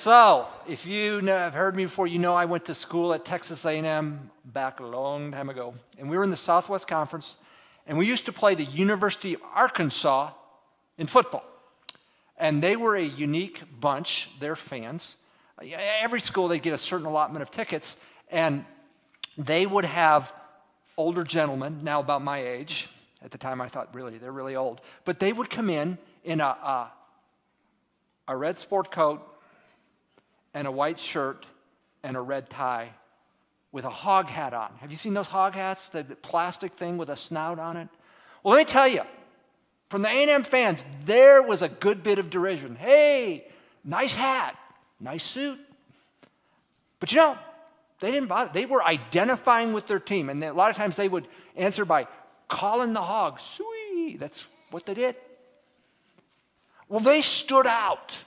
So, if you know, have heard me before, you know I went to school at Texas A&M back a long time ago, and we were in the Southwest Conference, and we used to play the University of Arkansas in football. And they were a unique bunch, their fans. Every school, they'd get a certain allotment of tickets, and they would have older gentlemen, now about my age. At the time, I thought, really, they're really old. But they would come in in a, a, a red sport coat and a white shirt and a red tie with a hog hat on. Have you seen those hog hats, the plastic thing with a snout on it? Well, let me tell you, from the A&M fans, there was a good bit of derision. Hey, nice hat, nice suit. But you know, they didn't bother. They were identifying with their team. And a lot of times they would answer by calling the hog, sweet. That's what they did. Well, they stood out.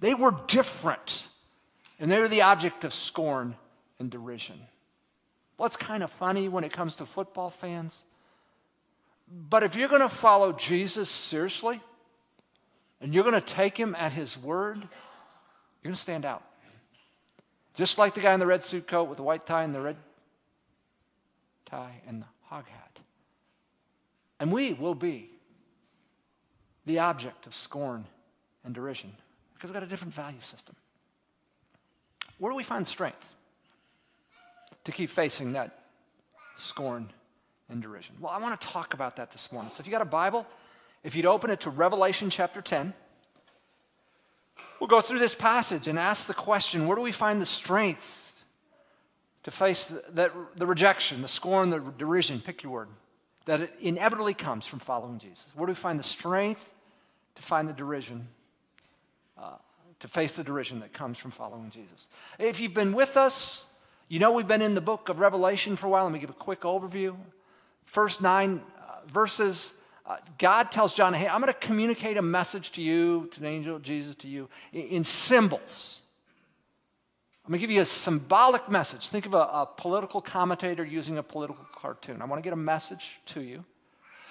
They were different. And they're the object of scorn and derision. What's kind of funny when it comes to football fans? But if you're going to follow Jesus seriously and you're going to take him at his word, you're going to stand out. Just like the guy in the red suit coat with the white tie and the red tie and the hog hat. And we will be the object of scorn and derision because we've got a different value system. Where do we find strength to keep facing that scorn and derision? Well, I want to talk about that this morning. So if you got a Bible, if you'd open it to Revelation chapter 10, we'll go through this passage and ask the question where do we find the strength to face the, that, the rejection, the scorn, the derision, pick your word, that it inevitably comes from following Jesus? Where do we find the strength to find the derision uh, to face the derision that comes from following Jesus. If you've been with us, you know we've been in the book of Revelation for a while. Let me give a quick overview. First nine uh, verses, uh, God tells John, hey, I'm going to communicate a message to you, to the angel Jesus, to you, in, symbols. I'm going to give you a symbolic message. Think of a, a political commentator using a political cartoon. I want to get a message to you.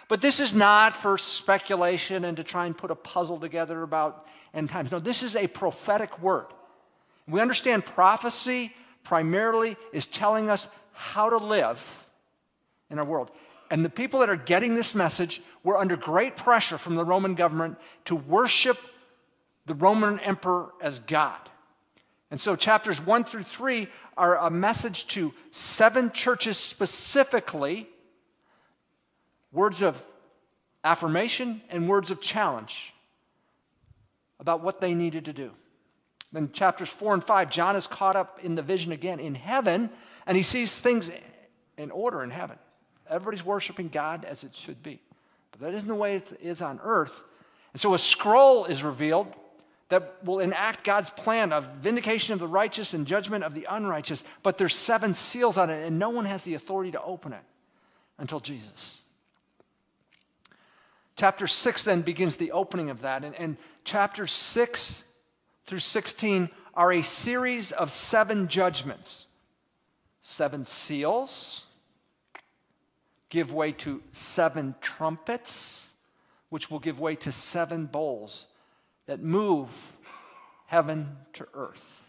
But this is not for speculation and to try and put a puzzle together about end times. No, this is a prophetic word. We understand prophecy primarily is telling us how to live in our world. And the people that are getting this message were under great pressure from the Roman government to worship the Roman emperor as God. And so, chapters one through three are a message to seven churches specifically words of affirmation and words of challenge about what they needed to do. Then, chapters four and five, John is caught up in the vision again in heaven, and he sees things in order in heaven. Everybody's worshiping God as it should be. But that isn't the way it is on earth. And so, a scroll is revealed that will enact God's plan of vindication of the righteous and judgment of the unrighteous. But there's seven seals on it, and no one has the authority to open it until Jesus. Chapter 6 then begins the opening of that. And, and chapters 6 through 16 are a series of seven judgments. Seven seals give way to seven trumpets, which will give way to seven bowls that move heaven to earth.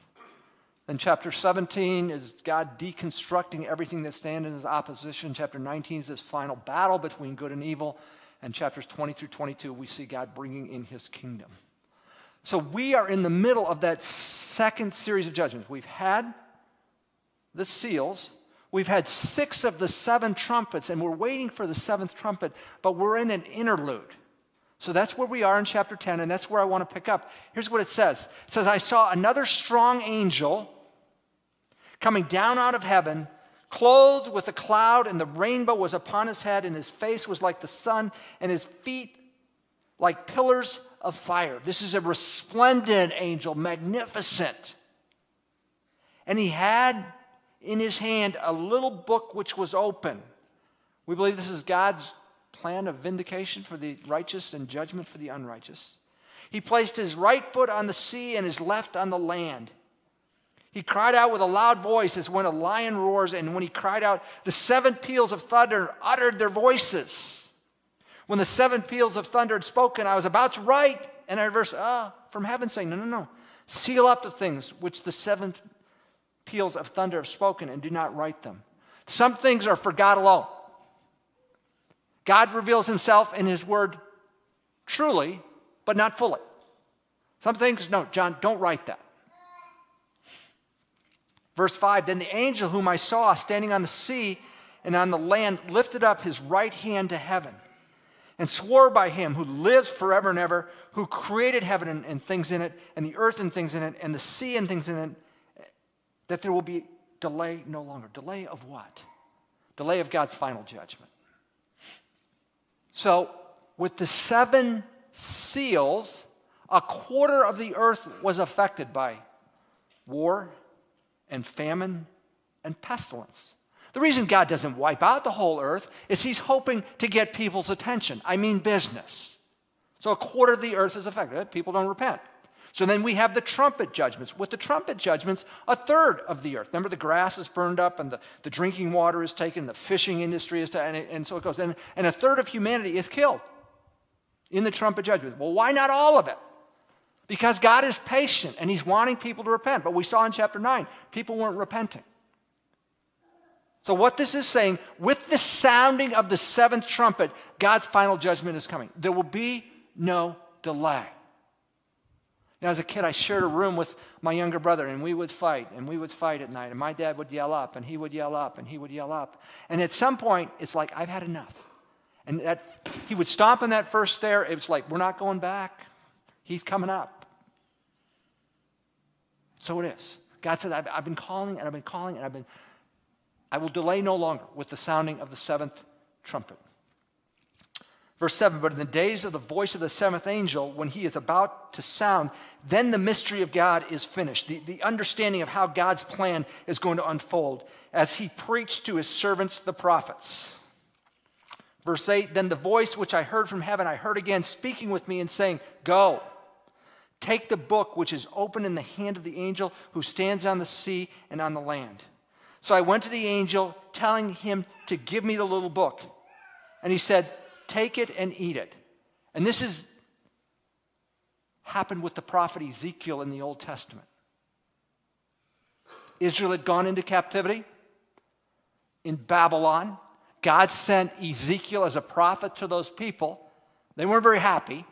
Then chapter 17 is God deconstructing everything that stands in his opposition. Chapter 19 is this final battle between good and evil and chapters 20 through 22, we see God bringing in his kingdom. So we are in the middle of that second series of judgments. We've had the seals, we've had six of the seven trumpets, and we're waiting for the seventh trumpet, but we're in an interlude. So that's where we are in chapter 10, and that's where I want to pick up. Here's what it says It says, I saw another strong angel coming down out of heaven clothed with a cloud, and the rainbow was upon his head, and his face was like the sun, and his feet like pillars of fire. This is a resplendent angel, magnificent. And he had in his hand a little book which was open. We believe this is God's plan of vindication for the righteous and judgment for the unrighteous. He placed his right foot on the sea and his left on the land. He cried out with a loud voice as when a lion roars, and when he cried out, the seven peals of thunder uttered their voices. When the seven peals of thunder had spoken, I was about to write, and I verse, ah, from heaven saying, No, no, no. Seal up the things which the seventh peals of thunder have spoken and do not write them. Some things are for God alone. God reveals himself in his word truly, but not fully. Some things, no, John, don't write that. Verse 5 Then the angel whom I saw standing on the sea and on the land lifted up his right hand to heaven and swore by him who lives forever and ever, who created heaven and, and, things in it, and the earth and things in it, and the sea and things in it, that there will be delay no longer. Delay of what? Delay of God's final judgment. So, with the seven seals, a quarter of the earth was affected by war and famine and pestilence. The reason God doesn't wipe out the whole earth is He's hoping to get people's attention. I mean, business. So a quarter of the earth is affected. People don't repent. So then we have the trumpet judgments. With the trumpet judgments, a third of the earth. Remember, the grass is burned up and the, the drinking water is taken, the fishing industry is taken, and, and so it goes. And, and a third of humanity is killed in the trumpet judgment. Well, why not all of it? Because God is patient and He's wanting people to repent. But we saw in chapter 9, people weren't repenting. So, what this is saying, with the sounding of the seventh trumpet, God's final judgment is coming. There will be no delay. Now, as a kid, I shared a room with my younger brother, and we would fight, and we would fight at night, and my dad would yell up, and he would yell up, and he would yell up. And at some point, it's like, I've had enough. And that, he would stomp on that first stair. It was like, we're not going back. He's coming up. So it is. God said, I've, I've been calling, and I've been calling, and I've been I will delay no longer with the sounding of the seventh trumpet. Verse 7 But in the days of the voice of the seventh angel, when he is about to sound, then the mystery of God is finished. The, the understanding of how God's plan is going to unfold as he preached to his servants, the prophets. Verse 8 Then the voice which I heard from heaven, I heard again speaking with me and saying, Go, take the book which is open in the hand of the angel who stands on the sea and on the land. So I went to the angel, telling him to give me the little book. And he said, Take it and eat it. And this has happened with the prophet Ezekiel in the Old Testament. Israel had gone into captivity in Babylon. God sent Ezekiel as a prophet to those people. They weren't very happy.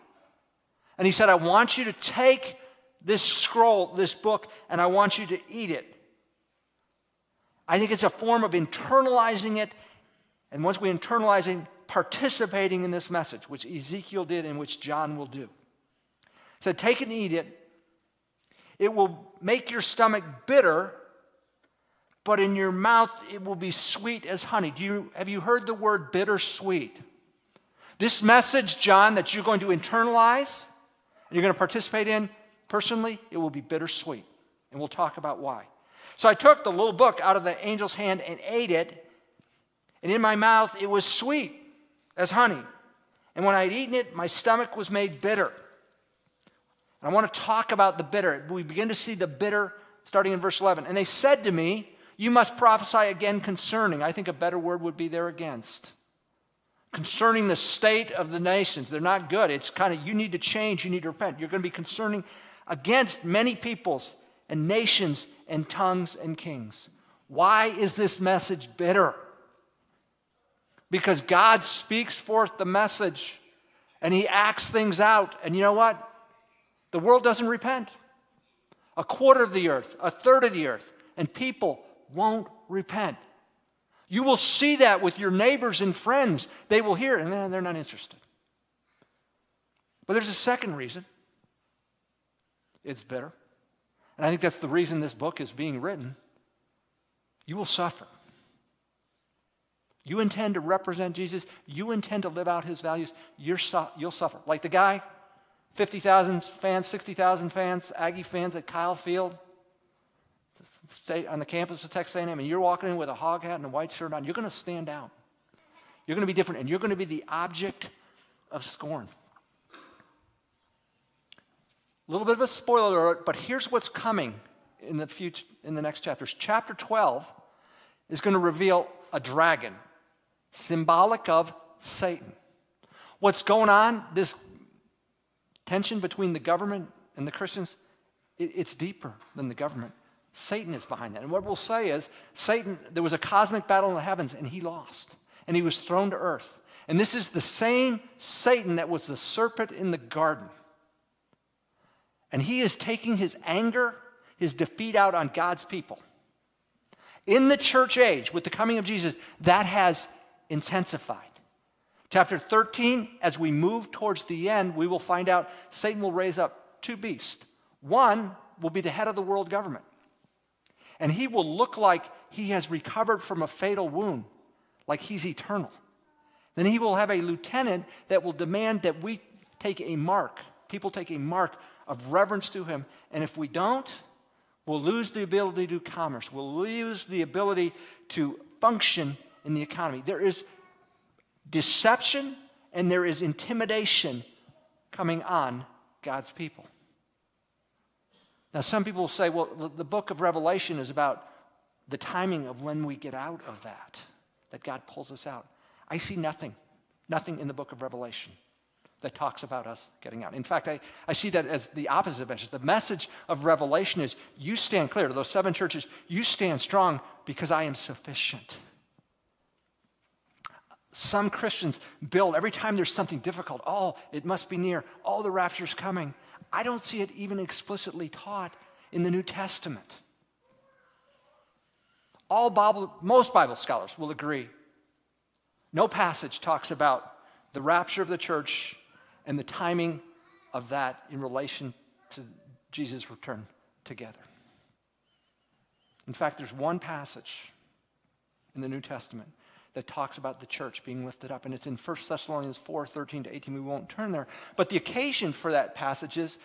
And he said, I want you to take this scroll, this book, and I want you to eat it. I think it's a form of internalizing it. And once we internalize it, participating in this message, which Ezekiel did and which John will do. So take and eat it. It will make your stomach bitter, but in your mouth it will be sweet as honey. Do you, have you heard the word bittersweet? This message, John, that you're going to internalize you're going to participate in personally, it will be bittersweet. And we'll talk about why. So I took the little book out of the angel's hand and ate it, and in my mouth it was sweet as honey. And when I had eaten it, my stomach was made bitter. And I want to talk about the bitter. We begin to see the bitter starting in verse 11. And they said to me, You must prophesy again concerning. I think a better word would be there against. Concerning the state of the nations. They're not good. It's kind of, you need to change, you need to repent. You're going to be concerning against many peoples and nations and tongues and kings. Why is this message bitter? Because God speaks forth the message and he acts things out. And you know what? The world doesn't repent. A quarter of the earth, a third of the earth, and people won't repent. You will see that with your neighbors and friends. They will hear, and they're not interested. But there's a second reason it's bitter. And I think that's the reason this book is being written. You will suffer. You intend to represent Jesus, you intend to live out his values, you will suffer. Like the guy, 50,000 fans, 60,000 fans, Aggie fans at Kyle Field, on the campus of Texas A&M, and you're walking in with a hog hat and a white shirt on, you're going to stand out. You're going to be different, and you're going to be the object of scorn. A little bit of a spoiler alert, but here's what's coming in the, future, in the next chapters. Chapter 12 is going to reveal a dragon, symbolic of Satan. What's going on, this tension between the government and the Christians, It, it's deeper than the government. Satan is behind that. And what we'll say is Satan, there was a cosmic battle in the heavens, and he lost. And he was thrown to earth. And this is the same Satan that was the serpent in the garden. And he is taking his anger, his defeat out on God's people. In the church age, with the coming of Jesus, that has intensified. Chapter 13, as we move towards the end, we will find out Satan will raise up two beasts. One will be the head of the world government and he will look like he has recovered from a fatal wound, like he's eternal. Then he will have a lieutenant that will demand that we take a mark, people take a mark of reverence to him. And if we don't, we'll lose the ability to do commerce, we'll lose the ability to function in the economy. There is deception and there is intimidation coming on God's people. Now, some people say, well, the, the book of Revelation is about the timing of when we get out of that, that God pulls us out. I see nothing, nothing in the book of Revelation that talks about us getting out. In fact, I, I see that as the opposite message. The message of Revelation is you stand clear to those seven churches, you stand strong because I am sufficient. Some Christians build every time there's something difficult, oh, it must be near, oh, the rapture's coming. I don't see it even explicitly taught in the New Testament. All Bible, most Bible scholars will agree. No passage talks about the rapture of the church and the timing of that in relation to Jesus' return together. In fact, there's one passage in the New Testament that talks about the church being lifted up. And it's in 1 Thessalonians 4 13 to 18. We won't turn there. But the occasion for that passage is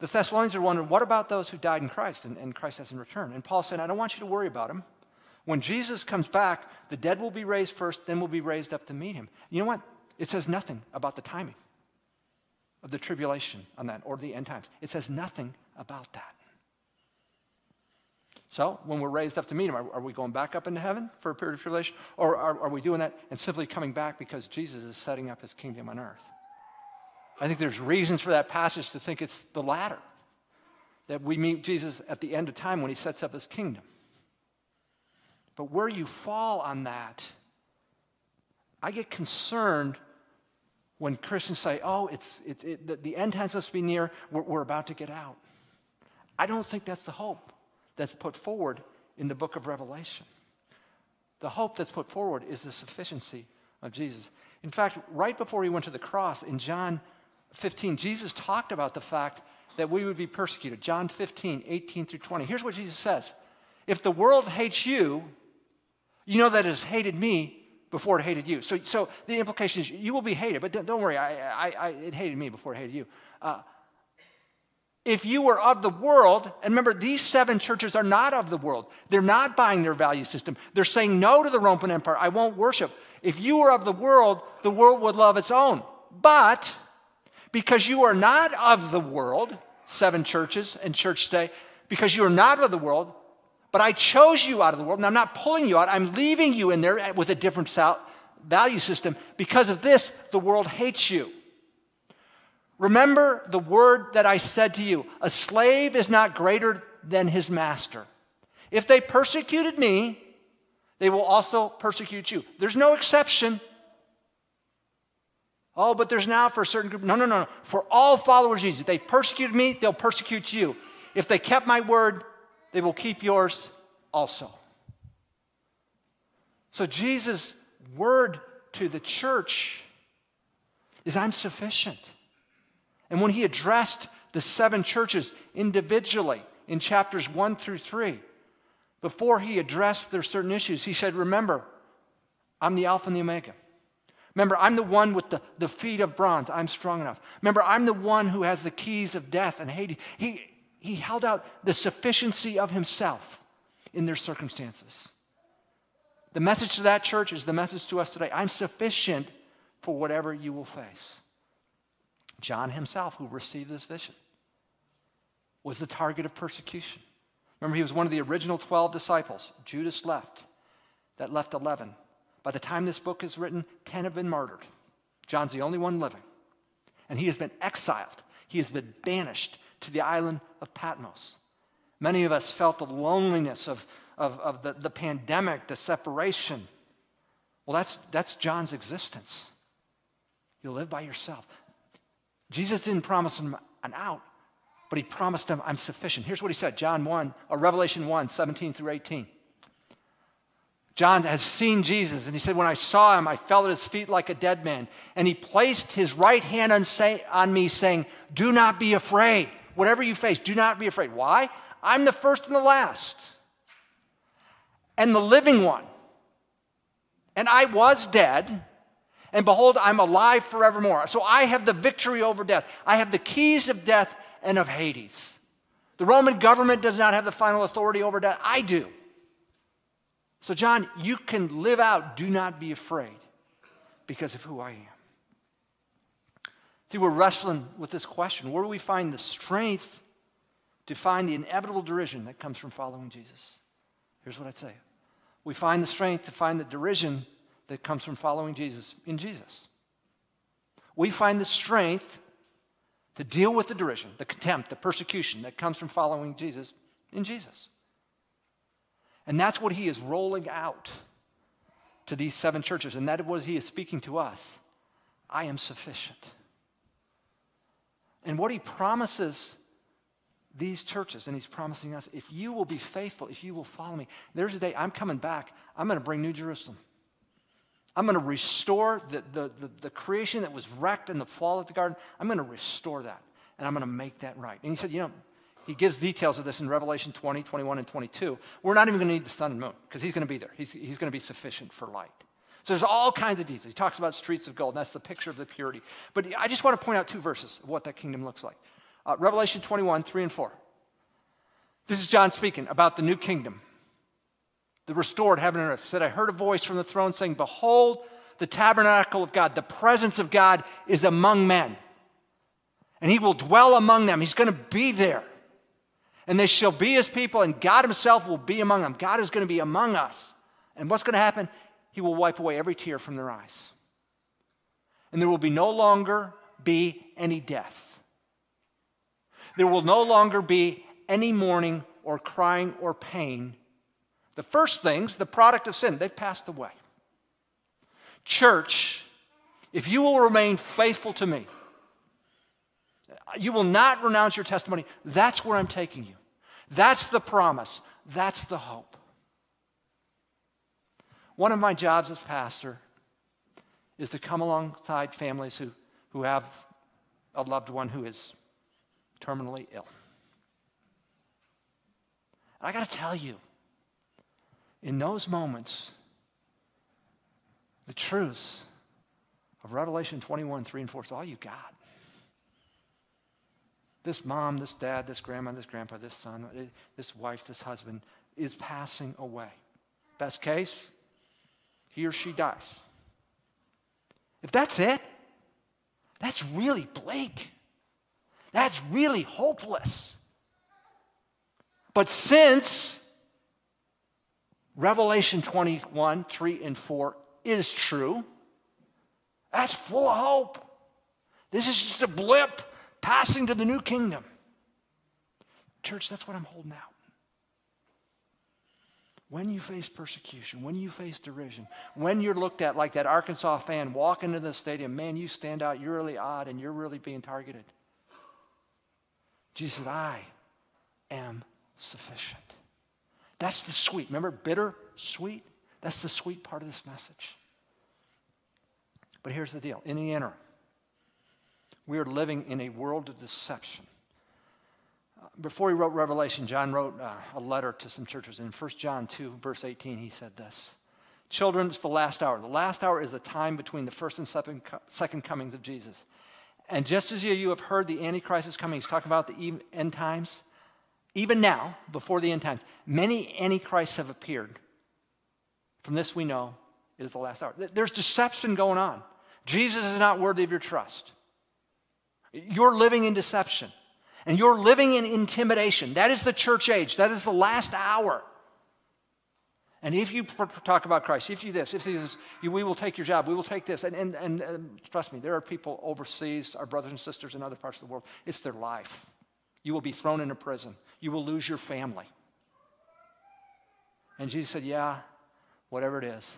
the Thessalonians are wondering, what about those who died in Christ and, and Christ hasn't returned? And Paul said, I don't want you to worry about them. When Jesus comes back, the dead will be raised first, then will be raised up to meet him. You know what? It says nothing about the timing of the tribulation on that or the end times. It says nothing about that. So, when we're raised up to meet him, are, are we going back up into heaven for a period of tribulation? Or are, are we doing that and simply coming back because Jesus is setting up his kingdom on earth? I think there's reasons for that passage to think it's the latter. That we meet Jesus at the end of time when he sets up his kingdom. But where you fall on that, I get concerned when Christians say, oh, it's, it, it, the, end times must be near, we're, we're about to get out. I don't think that's the hope that's put forward in the book of Revelation. The hope that's put forward is the sufficiency of Jesus. In fact, right before he went to the cross in John 15, Jesus talked about the fact that we would be persecuted. John 15, 18 through 20. Here's what Jesus says If the world hates you, you know that it has hated me before it hated you. So, so the implication is you will be hated, but don't, don't worry, I, I, I, it hated me before it hated you. Uh, if you were of the world, and remember, these seven churches are not of the world. They're not buying their value system. They're saying no to the Roman Empire. I won't worship. If you were of the world, the world would love its own. But because you are not of the world, seven churches and church today, because you are not of the world, but I chose you out of the world, and I'm not pulling you out, I'm leaving you in there with a different value system. Because of this, the world hates you. Remember the word that I said to you a slave is not greater than his master. If they persecuted me, they will also persecute you. There's no exception. Oh, but there's now for a certain group. No, no, no, no. For all followers Jesus, if they persecuted me, they'll persecute you. If they kept my word, they will keep yours also. So Jesus' word to the church is I'm sufficient. And when he addressed the seven churches individually in chapters one through three, before he addressed their certain issues, he said, Remember, I'm the Alpha and the Omega. Remember, I'm the one with the, the feet of bronze. I'm strong enough. Remember, I'm the one who has the keys of death and Hades. He, he held out the sufficiency of himself in their circumstances. The message to that church is the message to us today I'm sufficient for whatever you will face. John himself, who received this vision, was the target of persecution. Remember, he was one of the original 12 disciples. Judas left. That left 11. By the time this book is written, 10 have been martyred. John's the only one living. And he has been exiled, he has been banished to the island of Patmos. Many of us felt the loneliness of, of, of the, the pandemic, the separation. Well, that's, that's John's existence. You live by yourself. Jesus didn't promise him an out, but he promised him, I'm sufficient. Here's what he said John 1, or Revelation 1, 17 through 18. John has seen Jesus, and he said, When I saw him, I fell at his feet like a dead man. And he placed his right hand on, say, on me, saying, Do not be afraid. Whatever you face, do not be afraid. Why? I'm the first and the last, and the living one. And I was dead, and behold, I'm alive forevermore. So I have the victory over death. I have the keys of death and of Hades. The Roman government does not have the final authority over death. I do. So, John, you can live out, do not be afraid because of who I am. See, we're wrestling with this question where do we find the strength to find the inevitable derision that comes from following Jesus? Here's what I'd say we find the strength to find the derision that comes from following Jesus in Jesus. We find the strength to deal with the derision, the contempt, the persecution that comes from following Jesus in Jesus. And that's what he is rolling out to these seven churches. And that is what he is speaking to us. I am sufficient. And what he promises these churches, and he's promising us, if you will be faithful, if you will follow me, there's a day I'm coming back. I'm going to bring New Jerusalem. I'm going to restore the, the, the, the, creation that was wrecked in the fall of the garden. I'm going to restore that, and I'm going to make that right. And he said, You know, he gives details of this in Revelation 20, 21, and 22. We're not even going to need the sun and moon because he's going to be there. He's, he's going to be sufficient for light. So there's all kinds of details. He talks about streets of gold, that's the picture of the purity. But I just want to point out two verses of what that kingdom looks like. Uh, Revelation 21, 3 and 4. This is John speaking about the new kingdom the restored heaven and earth, said, I heard a voice from the throne saying, Behold, the tabernacle of God, the presence of God is among men. And he will dwell among them. He's going to be there. And they shall be his people, and God himself will be among them. God is going to be among us. And what's going to happen? He will wipe away every tear from their eyes. And there will be no longer be any death. There will no longer be any mourning or crying or pain the first things, the product of sin, they've passed away. Church, if you will remain faithful to me, you will not renounce your testimony. That's where I'm taking you. That's the promise. That's the hope. One of my jobs as pastor is to come alongside families who, who have a loved one who is terminally ill. And I got to tell you, in those moments, the truths of Revelation 21, 3 and 4 is all you got. This mom, this dad, this grandma, this grandpa, this son, this wife, this husband is passing away. Best case, he or she dies. If that's it, that's really bleak. That's really hopeless. But since Revelation 21, 3 and 4 is true. That's full of hope. This is just a blip passing to the new kingdom. Church, that's what I'm holding out. When you face persecution, when you face derision, when you're looked at like that Arkansas fan walking into the stadium, man, you stand out, you're really odd, and you're really being targeted. Jesus said, I am sufficient. That's the sweet. Remember, bitter, sweet? That's the sweet part of this message. But here's the deal in the interim, we are living in a world of deception. Uh, before he wrote Revelation, John wrote uh, a letter to some churches. In 1 John 2, verse 18, he said this Children, it's the last hour. The last hour is the time between the first and second, second comings of Jesus. And just as you have heard the Antichrist is coming, he's talking about the end times even now, before the end times, many antichrists have appeared. From this we know it is the last hour. There's deception going on. Jesus is not worthy of your trust. You're living in deception and you're living in intimidation. That is the church age, that is the last hour. And if you talk about Christ, if you this, if you this, we will take your job, we will take this. And, and, and, and trust me, there are people overseas, our brothers and sisters in other parts of the world, it's their life. You will be thrown into prison. You will lose your family. And Jesus said, Yeah, whatever it is,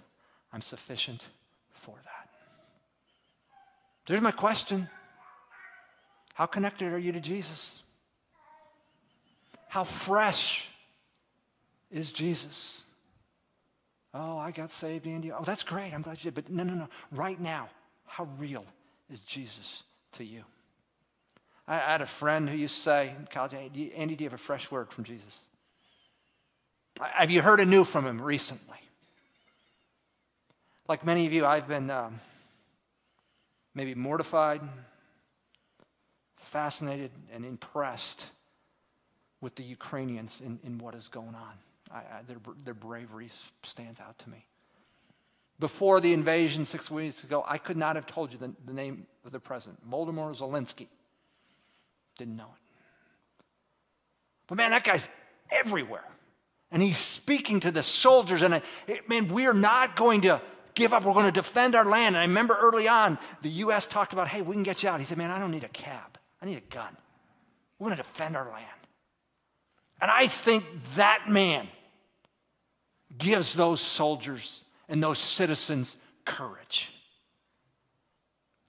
I'm sufficient for that. There's my question How connected are you to Jesus? How fresh is Jesus? Oh, I got saved, Andy. Oh, that's great. I'm glad you did. But no, no, no. Right now, how real is Jesus to you? I, had a friend who used to say in college, Andy, do you have a fresh word from Jesus? Have you heard anew from him recently? Like many of you, I've been um, maybe mortified, fascinated, and impressed with the Ukrainians in, in what is going on. I, I, their, their bravery stands out to me. Before the invasion six weeks ago, I could not have told you the, the name of the president, Volodymyr Zelensky. Didn't know it. But man, that guy's everywhere. And he's speaking to the soldiers, and uh, I, man, we are not going to give up. We're going to defend our land. And I remember early on, the U.S. talked about, hey, we can get you out. He said, man, I don't need a cab. I need a gun. We're going to defend our land. And I think that man gives those soldiers and those citizens courage.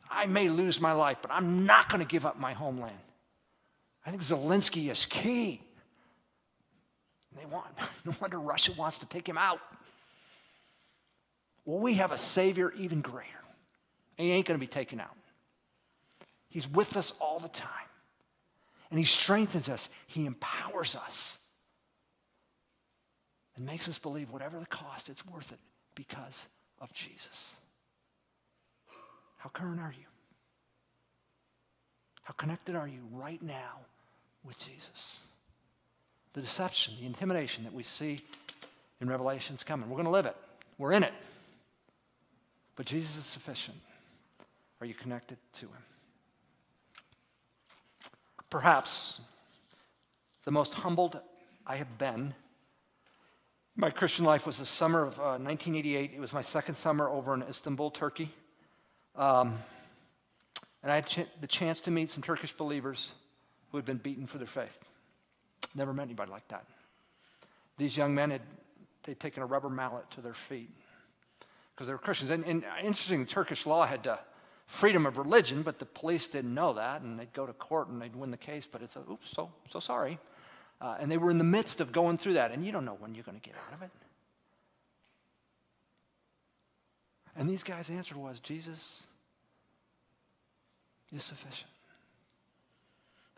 I may lose my life, but I'm not going to give up my homeland. I think Zelensky is key. They want, no wonder Russia wants to take him out. Well, we have a Savior even greater. He ain't going to be taken out. He's with us all the time. And He strengthens us, He empowers us, and makes us believe whatever the cost, it's worth it because of Jesus. How current are you? How connected are you right now with Jesus? The deception, the intimidation that we see in Revelation's coming. We're going to live it. We're in it. But Jesus is sufficient. Are you connected to him? Perhaps the most humbled I have been my Christian life was the summer of uh, 1988. It was my second summer over in Istanbul, Turkey. Um, and I had ch- the chance to meet some Turkish believers who had been beaten for their faith. Never met anybody like that. These young men had they'd taken a rubber mallet to their feet because they were Christians. And, and interesting, Turkish law had uh, freedom of religion, but the police didn't know that, and they'd go to court and they'd win the case. But it's a, oops, so so sorry. Uh, and they were in the midst of going through that, and you don't know when you're going to get out of it. And these guys' answer was Jesus is sufficient.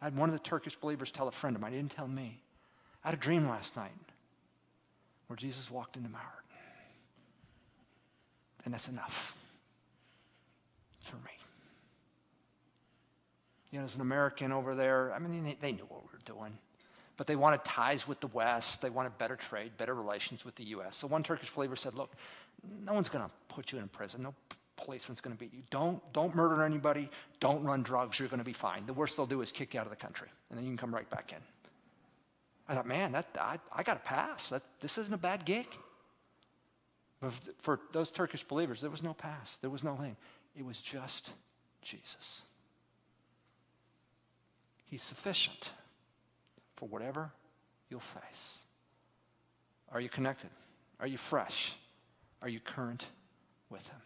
I had one of the Turkish believers tell a friend of mine, he didn't tell me. I had a dream last night where Jesus walked into my heart. And that's enough for me. You know, as an American over there, I mean, they, they knew what we were doing but they wanted ties with the West. They wanted better trade, better relations with the U.S. So one Turkish believer said, Look, no one's going to put you in prison. No policeman's going to beat you. Don't, don't murder anybody. Don't run drugs. You're going to be fine. The worst they'll do is kick you out of the country, and then you can come right back in. I thought, man, that, I, I got to pass. That, this isn't a bad gig. But for those Turkish believers, there was no pass. There was no thing. It was just Jesus. He's sufficient for whatever you'll face. Are you connected? Are you fresh? Are you current with Him?